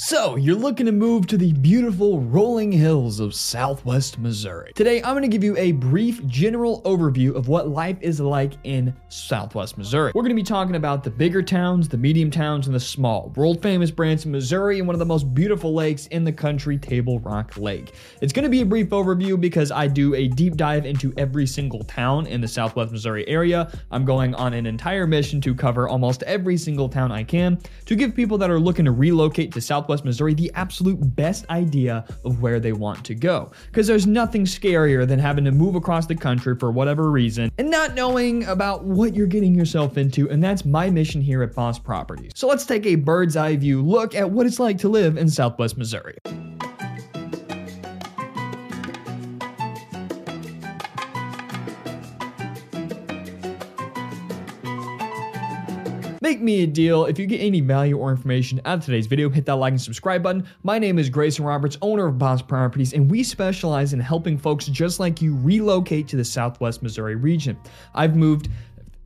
So, you're looking to move to the beautiful rolling hills of southwest Missouri. Today, I'm going to give you a brief general overview of what life is like in southwest Missouri. We're going to be talking about the bigger towns, the medium towns, and the small. World famous Branson, Missouri, and one of the most beautiful lakes in the country, Table Rock Lake. It's going to be a brief overview because I do a deep dive into every single town in the southwest Missouri area. I'm going on an entire mission to cover almost every single town I can to give people that are looking to relocate to southwest Southwest Missouri the absolute best idea of where they want to go. Because there's nothing scarier than having to move across the country for whatever reason and not knowing about what you're getting yourself into. And that's my mission here at Boss Properties. So let's take a bird's eye view look at what it's like to live in Southwest Missouri. Make me a deal. If you get any value or information out of today's video, hit that like and subscribe button. My name is Greyson Roberts, owner of Boss Properties, and we specialize in helping folks just like you relocate to the Southwest Missouri region. I've moved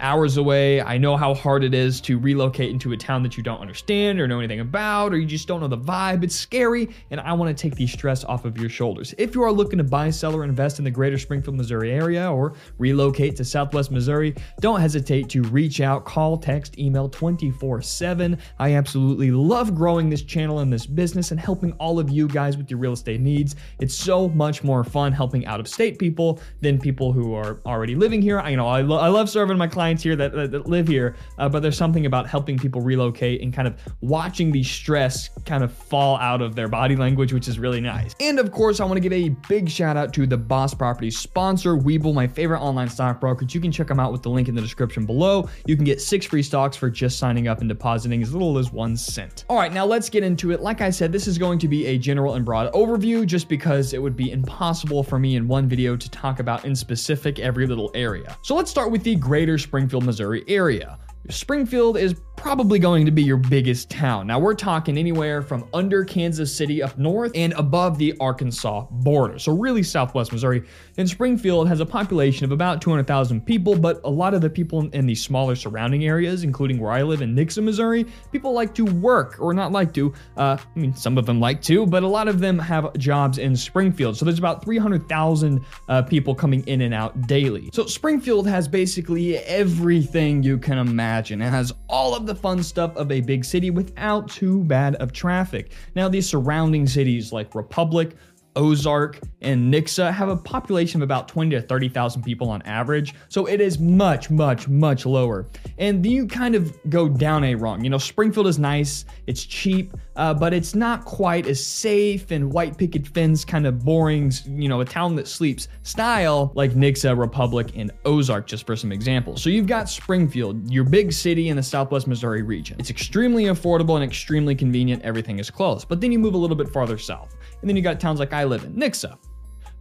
hours away. I know how hard it is to relocate into a town that you don't understand or know anything about, or you just don't know the vibe. It's scary, and I want to take the stress off of your shoulders. If you are looking to buy, sell, or invest in the greater Springfield, Missouri area, or relocate to Southwest Missouri, don't hesitate to reach out, call, text, email 24 7. I absolutely love growing this channel and this business and helping all of you guys with your real estate needs. It's so much more fun helping out of state people than people who are already living here. I you know I, lo- I love serving my clients clients here that, that, live here, uh, but there's something about helping people relocate and kind of watching the stress kind of fall out of their body language, which is really nice. And of course, I want to give a big shout out to the Boss Property sponsor, Webull, my favorite online stock brokerage. You can check them out with the link in the description below. You can get six free stocks for just signing up and depositing as little as one cent. All right, now let's get into it. Like I said, this is going to be a general and broad overview just because it would be impossible for me in one video to talk about in specific every little area. So let's start with the greater Springfield, Missouri area. Springfield is probably going to be your biggest town. Now, we're talking anywhere from under Kansas City up north and above the Arkansas border. So, really, southwest Missouri. And Springfield has a population of about 200,000 people, but a lot of the people in the smaller surrounding areas, including where I live in Nixa, Missouri, people like to work, or not like to. Uh, I mean, some of them like to, but a lot of them have jobs in Springfield. So, there's about 300,000 uh, people coming in and out daily. So, Springfield has basically everything you can imagine. It has all of the the fun stuff of a big city without too bad of traffic. Now, these surrounding cities like Republic, Ozark, and Nixa have a population of about 20 to 30,000 people on average, so it is much, much, much lower. And you kind of go down a rung. You know, Springfield is nice, it's cheap, uh, but it's not quite as safe and white picket fence kind of boring, you know, a town that sleeps style like Nixa, Republic, and Ozark, just for some examples. So you've got Springfield, your big city in the southwest Missouri region. It's extremely affordable and extremely convenient, everything is close. But then you move a little bit farther south, and then you got towns like I live in, Nixa,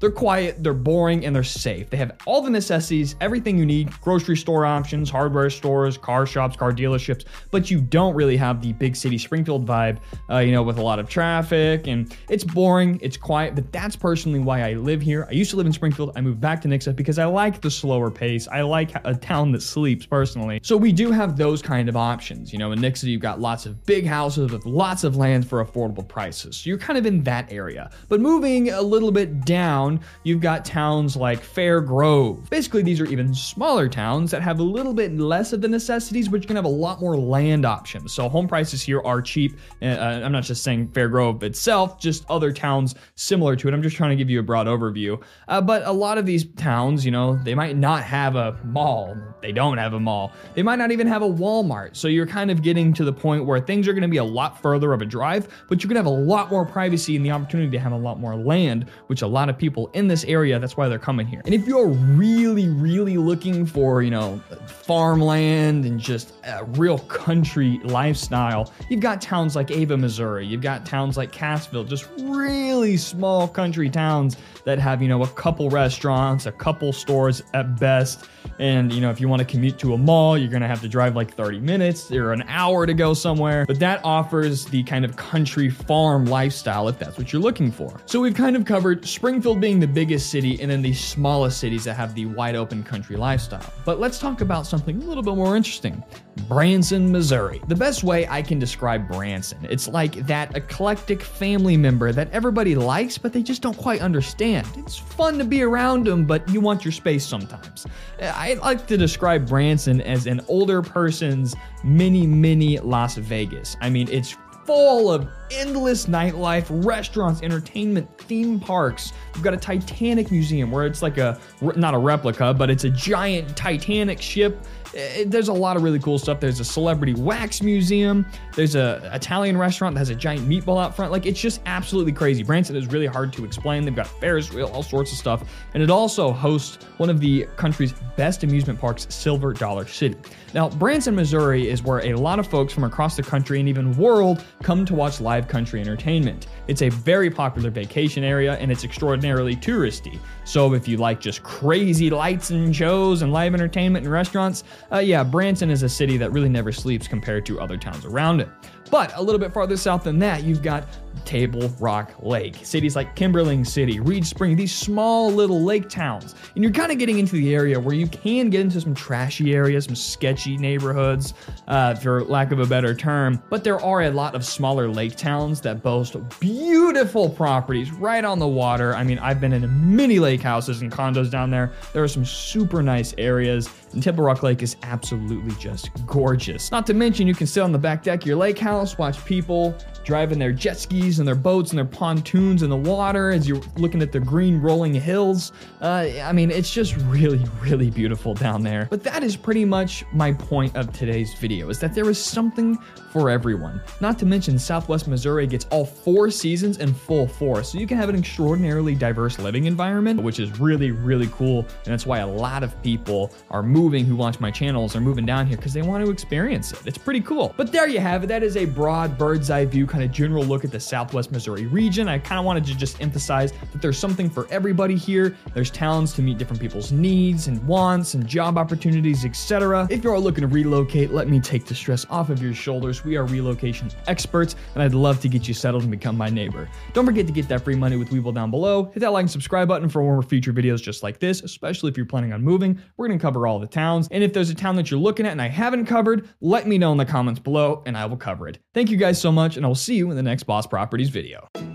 they're quiet, they're boring, and they're safe. They have all the necessities, everything you need grocery store options, hardware stores, car shops, car dealerships, but you don't really have the big city Springfield vibe, uh, you know, with a lot of traffic. And it's boring, it's quiet, but that's personally why I live here. I used to live in Springfield. I moved back to Nixa because I like the slower pace. I like a town that sleeps personally. So we do have those kind of options. You know, in Nixa, you've got lots of big houses with lots of land for affordable prices. So you're kind of in that area. But moving a little bit down, town, you've got towns like Fair Grove. Basically, these are even smaller towns that have a little bit less of the necessities, but you can have a lot more land options. So home prices here are cheap. Uh, I'm not just saying Fair Grove itself, just other towns similar to it. I'm just trying to give you a broad overview. Uh, but a lot of these towns, you know, they might not have a mall. They don't have a mall. They might not even have a Walmart. So you're kind of getting to the point where things are going to be a lot further of a drive, but you're going to have a lot more privacy and the opportunity to have a lot more land, which a lot of people people in this area. That's why they're coming here. And if you're really, really looking for, you know, farmland and just a real country lifestyle, you've got towns like Ava, Missouri. You've got towns like Cassville, just really small country towns that have, you know, a couple restaurants, a couple stores at best. And, you know, if you want to commute to a mall, you're going to have to drive like 30 minutes or an hour to go somewhere. But that offers the kind of country farm lifestyle if that's what you're looking for. So we've kind of covered Springfield being being the biggest city and then the smallest cities that have the wide open country lifestyle. But let's talk about something a little bit more interesting Branson, Missouri. The best way I can describe Branson, it's like that eclectic family member that everybody likes, but they just don't quite understand. It's fun to be around them, but you want your space sometimes. I like to describe Branson as an older person's mini, mini Las Vegas. I mean, it's full of endless nightlife, restaurants, entertainment, theme parks. We've got a Titanic museum where it's like a, not a replica, but it's a giant Titanic ship it, there's a lot of really cool stuff. There's a celebrity wax museum. There's a Italian restaurant that has a giant meatball out front. Like it's just absolutely crazy. Branson is really hard to explain. They've got Ferris wheel, all sorts of stuff, and it also hosts one of the country's best amusement parks, Silver Dollar City. Now, Branson, Missouri is where a lot of folks from across the country and even world come to watch live country entertainment. It's a very popular vacation area and it's extraordinarily touristy. So if you like just crazy lights and shows and live entertainment and restaurants, uh, yeah, Branson is a city that really never sleeps compared to other towns around it. But a little bit farther south than that, you've got Table Rock Lake. Cities like Kimberling City, Reed Spring, these small little lake towns. And you're kind of getting into the area where you can get into some trashy areas, some sketchy neighborhoods, uh, for lack of a better term. But there are a lot of smaller lake towns that boast beautiful properties right on the water. I mean, I've been in many lake houses and condos down there. There are some super nice areas. And Table Rock Lake is absolutely just gorgeous. Not to mention, you can sit on the back deck of your lake house, watch people driving their jet skis and their boats and their pontoons in the water as you're looking at the green rolling hills. Uh, I mean, it's just really, really beautiful down there. But that is pretty much my point of today's video, is that there is something for everyone. Not to mention, Southwest Missouri gets all four seasons in full force, so you can have an extraordinarily diverse living environment, which is really, really cool. And that's why a lot of people are moving who watch my channels are moving down here because they want to experience it. It's pretty cool. But there you have it. That is a broad bird's eye view kind of general look at the Southwest Missouri region. I kind of wanted to just emphasize that there's something for everybody here. There's towns to meet different people's needs and wants and job opportunities, etc. If you're looking to relocate, let me take the stress off of your shoulders. We are relocation experts, and I'd love to get you settled and become my neighbor. Don't forget to get that free money with Webull down below. Hit that like and subscribe button for more future videos just like this, especially if you're planning on moving. We're going to cover all the towns. And if there's a town that you're looking at and I haven't covered, let me know in the comments below and I will cover it. Thank you guys so much, and I will see you in the next Boss Properties video.